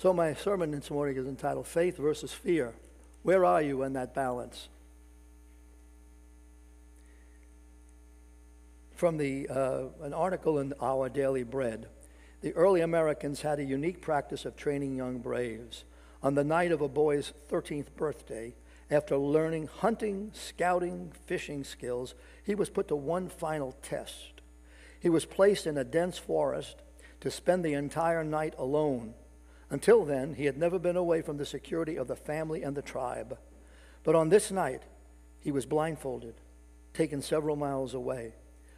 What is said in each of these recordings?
So, my sermon this morning is entitled Faith versus Fear. Where are you in that balance? From the, uh, an article in Our Daily Bread, the early Americans had a unique practice of training young braves. On the night of a boy's 13th birthday, after learning hunting, scouting, fishing skills, he was put to one final test. He was placed in a dense forest to spend the entire night alone. Until then, he had never been away from the security of the family and the tribe. But on this night, he was blindfolded, taken several miles away.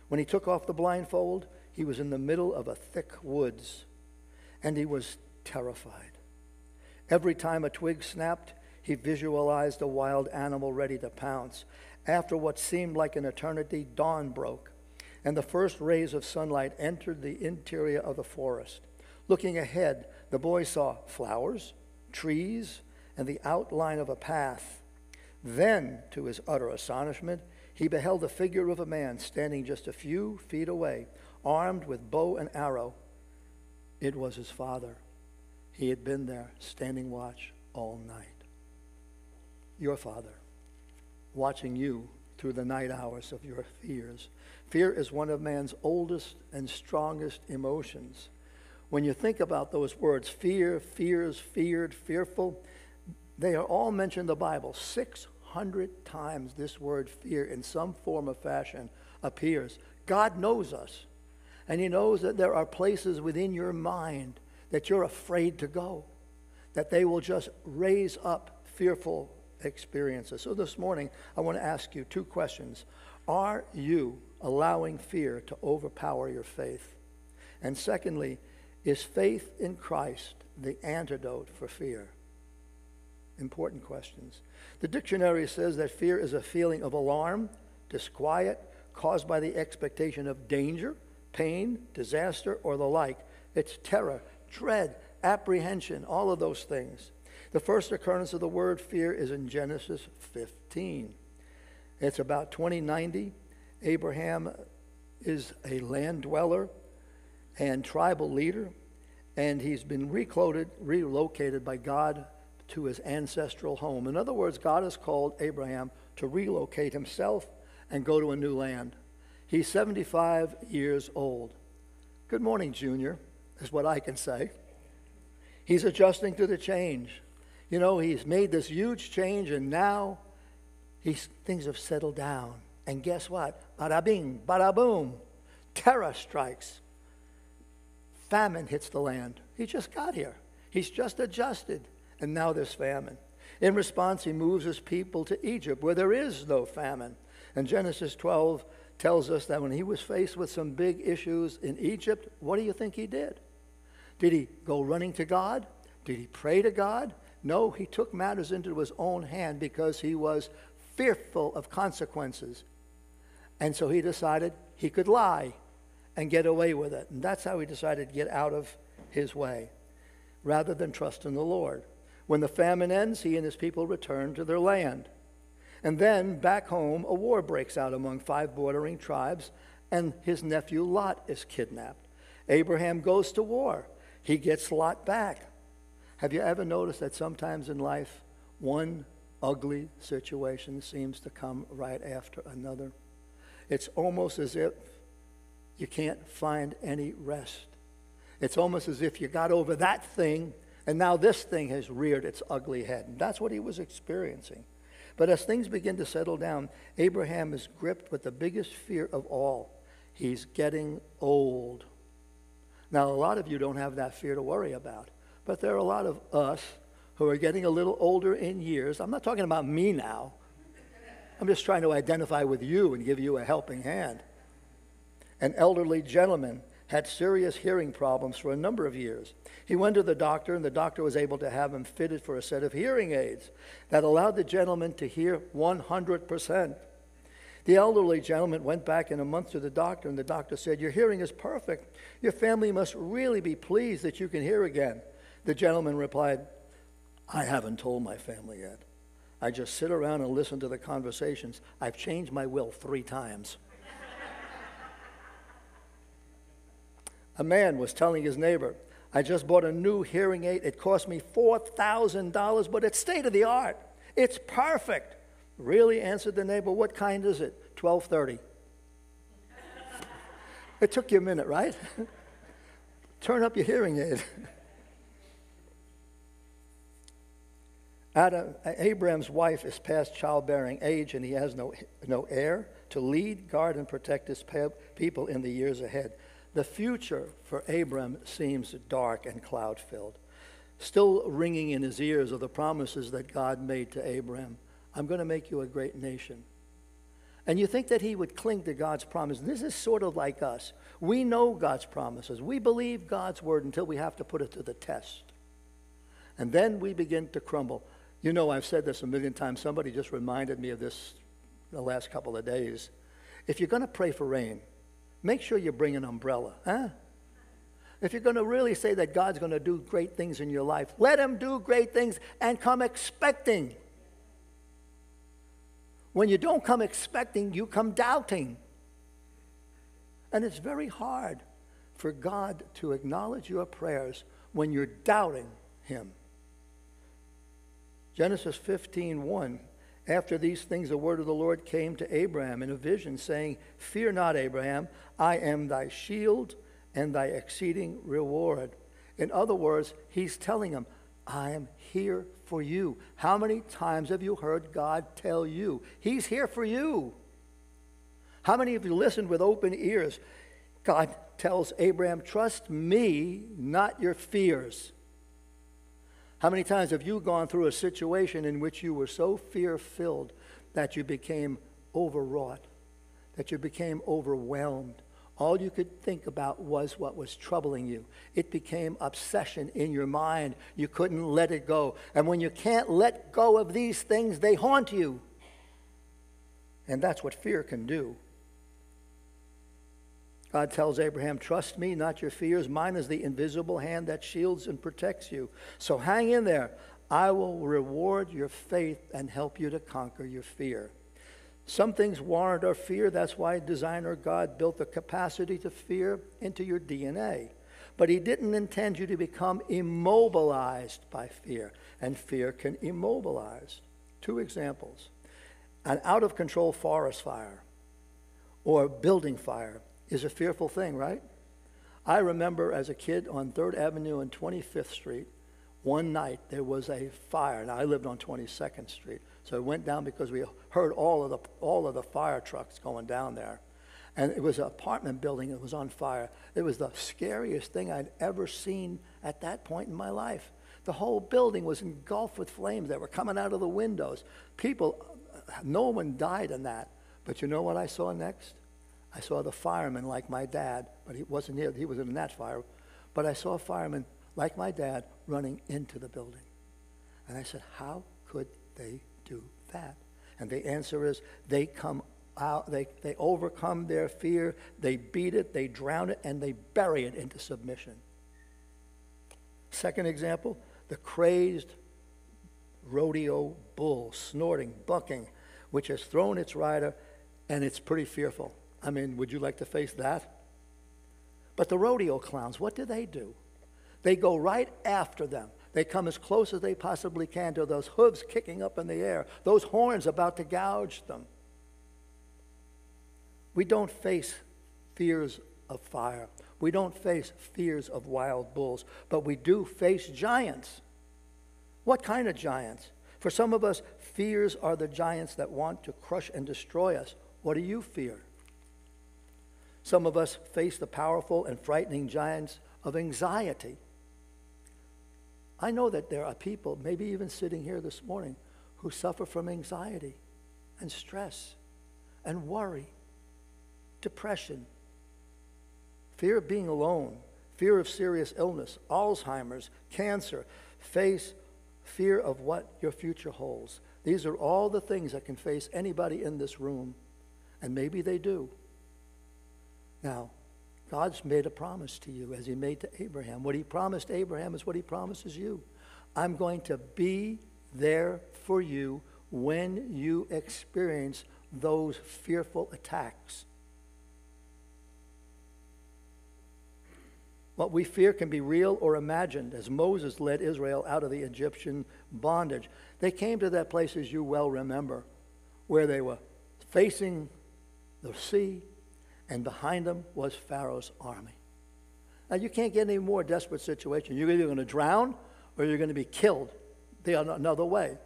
When he took off the blindfold, he was in the middle of a thick woods, and he was terrified. Every time a twig snapped, he visualized a wild animal ready to pounce. After what seemed like an eternity, dawn broke, and the first rays of sunlight entered the interior of the forest. Looking ahead, the boy saw flowers, trees, and the outline of a path. Then, to his utter astonishment, he beheld the figure of a man standing just a few feet away, armed with bow and arrow. It was his father. He had been there, standing watch all night your Father, watching you through the night hours of your fears. Fear is one of man's oldest and strongest emotions. When you think about those words, fear, fears, feared, fearful, they are all mentioned in the Bible. 600 times this word fear in some form or fashion appears. God knows us, and He knows that there are places within your mind that you're afraid to go, that they will just raise up fearful experiences. So this morning, I want to ask you two questions. Are you allowing fear to overpower your faith? And secondly, is faith in Christ the antidote for fear? Important questions. The dictionary says that fear is a feeling of alarm, disquiet, caused by the expectation of danger, pain, disaster, or the like. It's terror, dread, apprehension, all of those things. The first occurrence of the word fear is in Genesis 15. It's about 2090. Abraham is a land dweller and tribal leader, and he's been relocated, relocated by God to his ancestral home. In other words, God has called Abraham to relocate himself and go to a new land. He's 75 years old. Good morning, Junior, is what I can say. He's adjusting to the change. You know, he's made this huge change, and now he's, things have settled down. And guess what? Bada bing, bada boom. Terror strikes. Famine hits the land. He just got here. He's just adjusted, and now there's famine. In response, he moves his people to Egypt, where there is no famine. And Genesis 12 tells us that when he was faced with some big issues in Egypt, what do you think he did? Did he go running to God? Did he pray to God? No, he took matters into his own hand because he was fearful of consequences. And so he decided he could lie and get away with it. And that's how he decided to get out of his way rather than trust in the Lord. When the famine ends, he and his people return to their land. And then back home, a war breaks out among five bordering tribes, and his nephew Lot is kidnapped. Abraham goes to war. He gets Lot back. Have you ever noticed that sometimes in life, one ugly situation seems to come right after another? It's almost as if you can't find any rest. It's almost as if you got over that thing and now this thing has reared its ugly head. And that's what he was experiencing. But as things begin to settle down, Abraham is gripped with the biggest fear of all. He's getting old. Now, a lot of you don't have that fear to worry about. But there are a lot of us who are getting a little older in years. I'm not talking about me now. I'm just trying to identify with you and give you a helping hand. An elderly gentleman had serious hearing problems for a number of years. He went to the doctor, and the doctor was able to have him fitted for a set of hearing aids that allowed the gentleman to hear 100%. The elderly gentleman went back in a month to the doctor, and the doctor said, Your hearing is perfect. Your family must really be pleased that you can hear again. The gentleman replied, I haven't told my family yet. I just sit around and listen to the conversations. I've changed my will three times. A man was telling his neighbor, I just bought a new hearing aid. It cost me $4,000, but it's state of the art. It's perfect. Really? answered the neighbor. What kind is it? 1230. it took you a minute, right? Turn up your hearing aid. Adam, Abraham's wife is past childbearing age, and he has no, no heir to lead, guard, and protect his people in the years ahead. The future for Abram seems dark and cloud filled. Still ringing in his ears are the promises that God made to Abram I'm going to make you a great nation. And you think that he would cling to God's promise. This is sort of like us. We know God's promises. We believe God's word until we have to put it to the test. And then we begin to crumble. You know, I've said this a million times. Somebody just reminded me of this the last couple of days. If you're going to pray for rain, make sure you bring an umbrella. Huh? If you're going to really say that God's going to do great things in your life, let Him do great things and come expecting. When you don't come expecting, you come doubting. And it's very hard for God to acknowledge your prayers when you're doubting Him. Genesis 15 1. After these things, the word of the Lord came to Abraham in a vision, saying, Fear not, Abraham, I am thy shield and thy exceeding reward. In other words, he's telling him, I am here for you. How many times have you heard God tell you? He's here for you. How many of you listened with open ears? God tells Abraham, Trust me, not your fears. How many times have you gone through a situation in which you were so fear filled that you became overwrought, that you became overwhelmed? All you could think about was what was troubling you. It became obsession in your mind. You couldn't let it go. And when you can't let go of these things, they haunt you. And that's what fear can do. God tells Abraham, Trust me, not your fears. Mine is the invisible hand that shields and protects you. So hang in there. I will reward your faith and help you to conquer your fear. Some things warrant our fear. That's why designer God built the capacity to fear into your DNA. But he didn't intend you to become immobilized by fear, and fear can immobilize. Two examples an out of control forest fire or building fire is a fearful thing, right? I remember as a kid on 3rd Avenue and 25th Street, one night there was a fire, and I lived on 22nd Street. So it went down because we heard all of the, all of the fire trucks going down there. And it was an apartment building that was on fire. It was the scariest thing I'd ever seen at that point in my life. The whole building was engulfed with flames that were coming out of the windows. People, no one died in that. But you know what I saw next? I saw the fireman like my dad, but he wasn't here. He was in that fire. But I saw a fireman like my dad running into the building. And I said, How could they do that? And the answer is they come out, they, they overcome their fear, they beat it, they drown it, and they bury it into submission. Second example the crazed rodeo bull, snorting, bucking, which has thrown its rider, and it's pretty fearful. I mean, would you like to face that? But the rodeo clowns, what do they do? They go right after them. They come as close as they possibly can to those hooves kicking up in the air, those horns about to gouge them. We don't face fears of fire. We don't face fears of wild bulls, but we do face giants. What kind of giants? For some of us, fears are the giants that want to crush and destroy us. What do you fear? Some of us face the powerful and frightening giants of anxiety. I know that there are people, maybe even sitting here this morning, who suffer from anxiety and stress and worry, depression, fear of being alone, fear of serious illness, Alzheimer's, cancer, face fear of what your future holds. These are all the things that can face anybody in this room, and maybe they do. Now, God's made a promise to you as he made to Abraham. What he promised Abraham is what he promises you. I'm going to be there for you when you experience those fearful attacks. What we fear can be real or imagined, as Moses led Israel out of the Egyptian bondage. They came to that place, as you well remember, where they were facing the sea, and behind them was Pharaoh's army. Now, you can't get any more desperate situation. You're either going to drown or you're going to be killed. Are another way.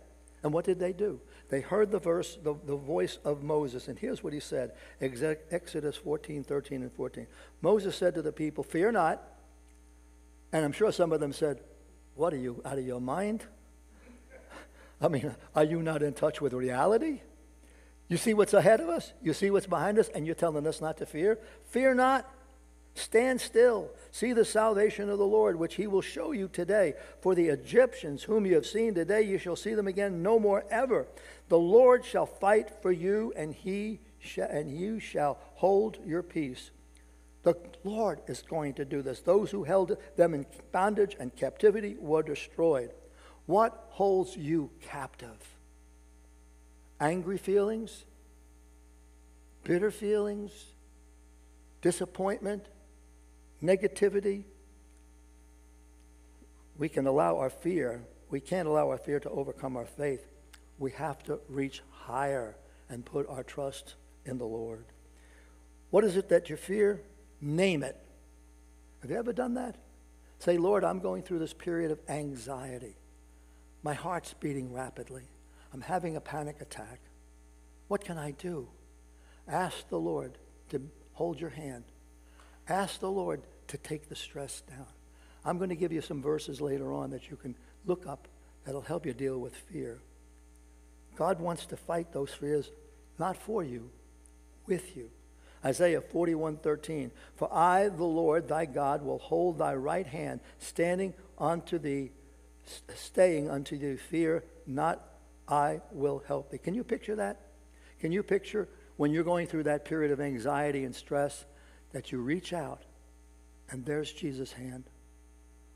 And what did they do? They heard the verse, the, the voice of Moses. And here's what he said Exodus 14, 13, and 14. Moses said to the people, Fear not. And I'm sure some of them said, What are you, out of your mind? I mean, are you not in touch with reality? You see what's ahead of us? You see what's behind us? And you're telling us not to fear? Fear not. Stand still. See the salvation of the Lord, which he will show you today. For the Egyptians, whom you have seen today, you shall see them again no more ever. The Lord shall fight for you, and, he sh- and you shall hold your peace. The Lord is going to do this. Those who held them in bondage and captivity were destroyed. What holds you captive? Angry feelings? Bitter feelings? Disappointment? negativity, we can allow our fear, we can't allow our fear to overcome our faith. We have to reach higher and put our trust in the Lord. What is it that you fear? Name it. Have you ever done that? Say, Lord, I'm going through this period of anxiety. My heart's beating rapidly. I'm having a panic attack. What can I do? Ask the Lord to hold your hand Ask the Lord to take the stress down. I'm going to give you some verses later on that you can look up that'll help you deal with fear. God wants to fight those fears not for you, with you. Isaiah 41:13 For I the Lord thy God will hold thy right hand standing unto thee staying unto thee fear not I will help thee. Can you picture that? Can you picture when you're going through that period of anxiety and stress that you reach out and there's Jesus' hand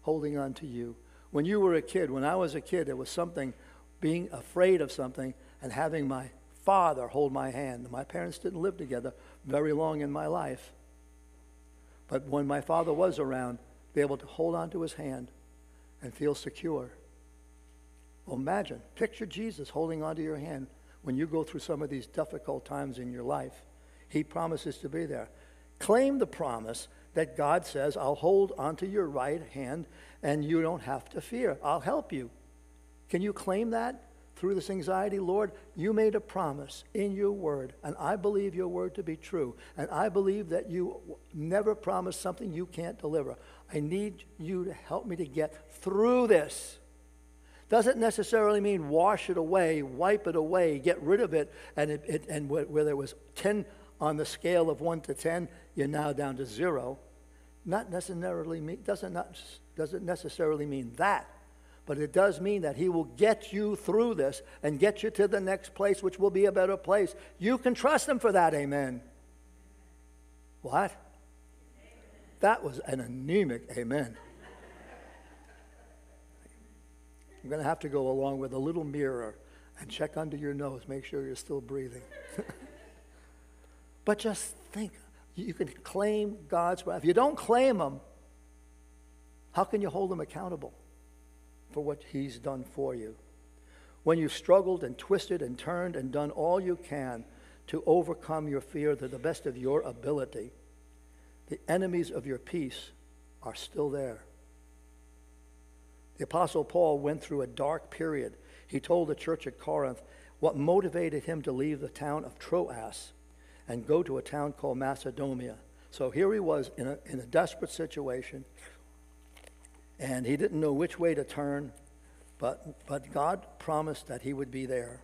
holding on to you. When you were a kid, when I was a kid, there was something, being afraid of something and having my father hold my hand. My parents didn't live together very long in my life. But when my father was around, be able to hold on to his hand and feel secure. Imagine, picture Jesus holding onto your hand when you go through some of these difficult times in your life. He promises to be there. Claim the promise that God says, I'll hold onto your right hand and you don't have to fear. I'll help you. Can you claim that through this anxiety? Lord, you made a promise in your word, and I believe your word to be true. And I believe that you never promise something you can't deliver. I need you to help me to get through this. Doesn't necessarily mean wash it away, wipe it away, get rid of it, and, it, it and where there was 10 on the scale of 1 to 10, you're now down to zero. Not necessarily mean, doesn't, not, doesn't necessarily mean that, but it does mean that He will get you through this and get you to the next place, which will be a better place. You can trust Him for that, amen. What? That was an anemic amen. I'm going to have to go along with a little mirror and check under your nose, make sure you're still breathing. but just think you can claim God's wrath. If you don't claim Him, how can you hold Him accountable for what He's done for you? When you've struggled and twisted and turned and done all you can to overcome your fear to the best of your ability, the enemies of your peace are still there. The Apostle Paul went through a dark period. He told the church at Corinth what motivated him to leave the town of Troas and go to a town called Macedonia. So here he was in a, in a desperate situation, and he didn't know which way to turn, but, but God promised that he would be there.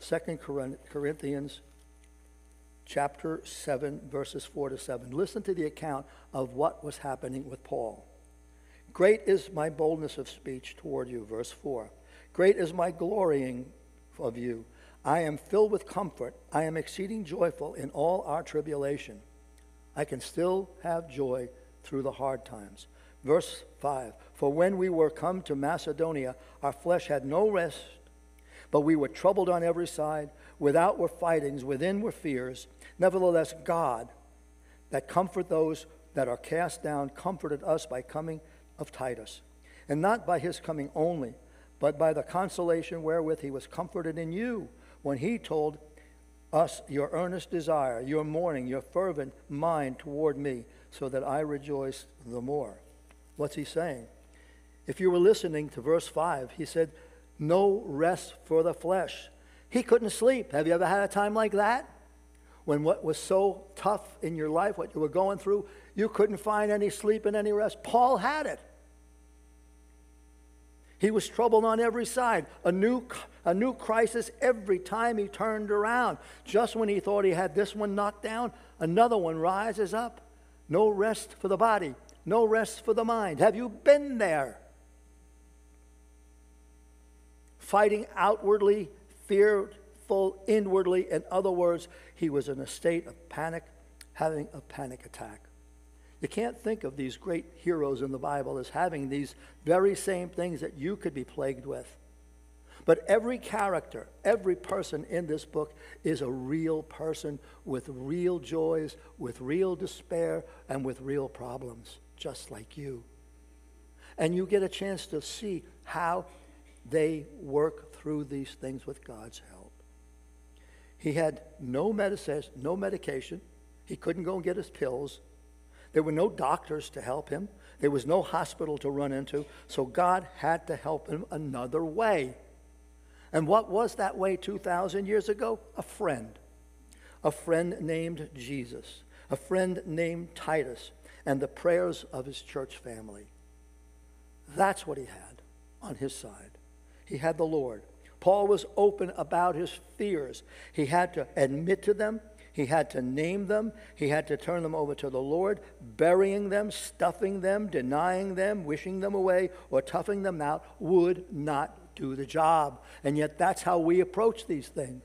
Second Corinthians chapter 7, verses 4 to 7. Listen to the account of what was happening with Paul. Great is my boldness of speech toward you, verse 4. Great is my glorying of you. I am filled with comfort. I am exceeding joyful in all our tribulation. I can still have joy through the hard times. Verse 5 For when we were come to Macedonia, our flesh had no rest, but we were troubled on every side. Without were fightings, within were fears. Nevertheless, God, that comfort those that are cast down comforted us by coming of Titus, and not by his coming only, but by the consolation wherewith he was comforted in you when he told us your earnest desire, your mourning, your fervent mind toward me, so that I rejoice the more. What's he saying? If you were listening to verse 5, he said, No rest for the flesh. He couldn't sleep. Have you ever had a time like that? When what was so tough in your life, what you were going through, you couldn't find any sleep and any rest. Paul had it. He was troubled on every side, a new, a new crisis every time he turned around. Just when he thought he had this one knocked down, another one rises up. No rest for the body, no rest for the mind. Have you been there? Fighting outwardly, fearful inwardly. In other words, he was in a state of panic, having a panic attack. You can't think of these great heroes in the Bible as having these very same things that you could be plagued with. But every character, every person in this book is a real person with real joys, with real despair, and with real problems, just like you. And you get a chance to see how they work through these things with God's help. He had no medicine, no medication. He couldn't go and get his pills. There were no doctors to help him. There was no hospital to run into. So God had to help him another way. And what was that way 2,000 years ago? A friend. A friend named Jesus. A friend named Titus. And the prayers of his church family. That's what he had on his side. He had the Lord. Paul was open about his fears. He had to admit to them, he had to name them, he had to turn them over to the Lord, burying them, stuffing them, denying them, wishing them away, or toughing them out would not do the job. And yet, that's how we approach these things.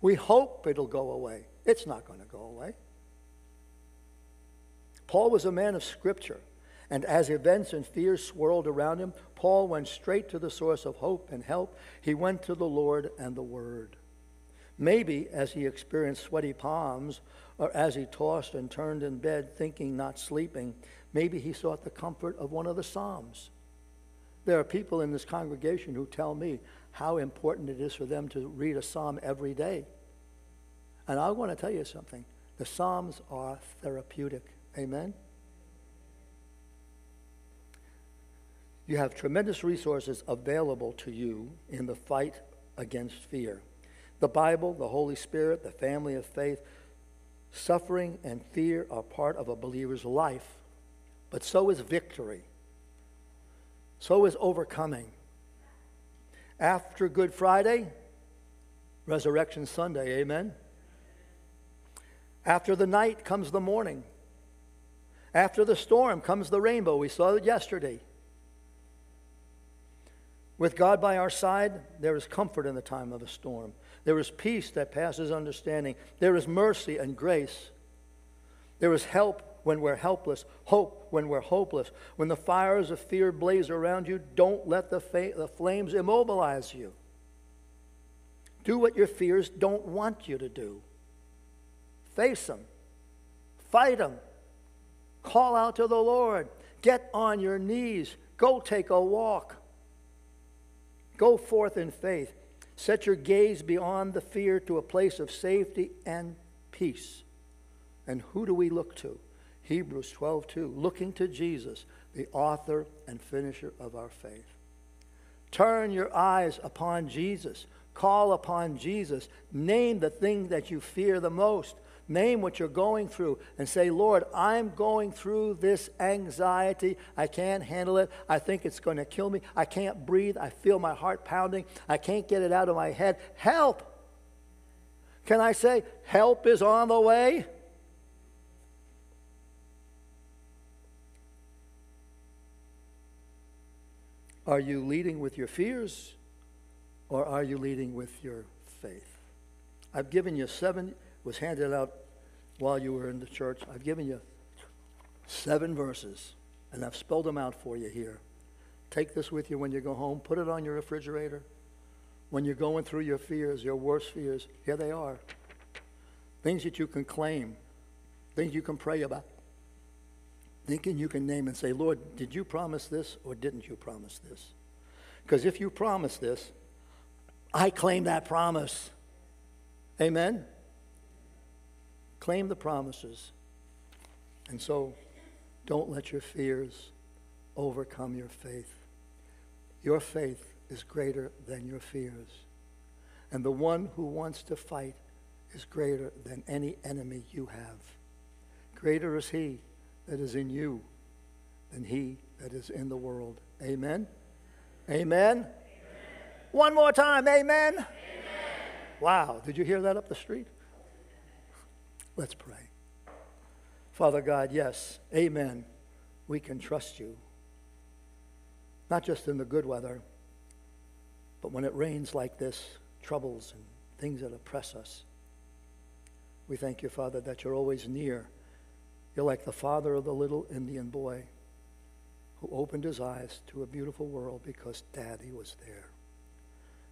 We hope it'll go away. It's not going to go away. Paul was a man of Scripture. And as events and fears swirled around him, Paul went straight to the source of hope and help. He went to the Lord and the Word. Maybe as he experienced sweaty palms, or as he tossed and turned in bed, thinking, not sleeping, maybe he sought the comfort of one of the Psalms. There are people in this congregation who tell me how important it is for them to read a psalm every day. And I want to tell you something the Psalms are therapeutic. Amen? You have tremendous resources available to you in the fight against fear. The Bible, the Holy Spirit, the family of faith, suffering and fear are part of a believer's life, but so is victory. So is overcoming. After Good Friday, Resurrection Sunday, amen? After the night comes the morning. After the storm comes the rainbow. We saw it yesterday. With God by our side, there is comfort in the time of a storm. There is peace that passes understanding. There is mercy and grace. There is help when we're helpless, hope when we're hopeless. When the fires of fear blaze around you, don't let the, fa- the flames immobilize you. Do what your fears don't want you to do. Face them, fight them, call out to the Lord, get on your knees, go take a walk. Go forth in faith. Set your gaze beyond the fear to a place of safety and peace. And who do we look to? Hebrews 12, 2. Looking to Jesus, the author and finisher of our faith. Turn your eyes upon Jesus. Call upon Jesus. Name the thing that you fear the most. Name what you're going through and say, Lord, I'm going through this anxiety. I can't handle it. I think it's going to kill me. I can't breathe. I feel my heart pounding. I can't get it out of my head. Help! Can I say, help is on the way? Are you leading with your fears or are you leading with your faith? I've given you seven was handed out while you were in the church. I've given you seven verses, and I've spelled them out for you here. Take this with you when you go home. Put it on your refrigerator. When you're going through your fears, your worst fears, here they are. Things that you can claim, things you can pray about. thinking you can name and say, Lord, did you promise this or didn't you promise this? Because if you promise this, I claim that promise. Amen? Claim the promises. And so don't let your fears overcome your faith. Your faith is greater than your fears. And the one who wants to fight is greater than any enemy you have. Greater is he that is in you than he that is in the world. Amen? Amen? One more time, amen? amen? Wow, did you hear that up the street? Let's pray. Father God, yes, amen. We can trust you. Not just in the good weather, but when it rains like this, troubles and things that oppress us. We thank you, Father, that you're always near. You're like the father of the little Indian boy who opened his eyes to a beautiful world because Daddy was there.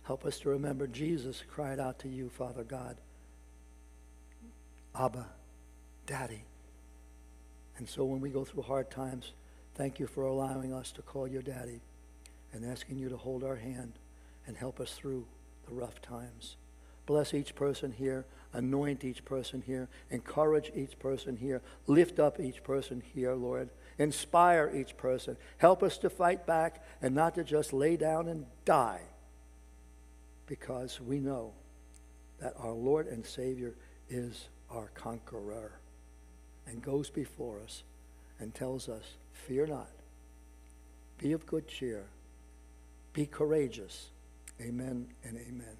Help us to remember Jesus cried out to you, Father God, Abba, Daddy. And so when we go through hard times, thank you for allowing us to call you Daddy and asking you to hold our hand and help us through the rough times. Bless each person here. Anoint each person here. Encourage each person here. Lift up each person here, Lord. Inspire each person. Help us to fight back and not to just lay down and die because we know that our Lord and Savior is our conqueror and goes before us and tells us, Fear not, be of good cheer, be courageous. Amen and amen.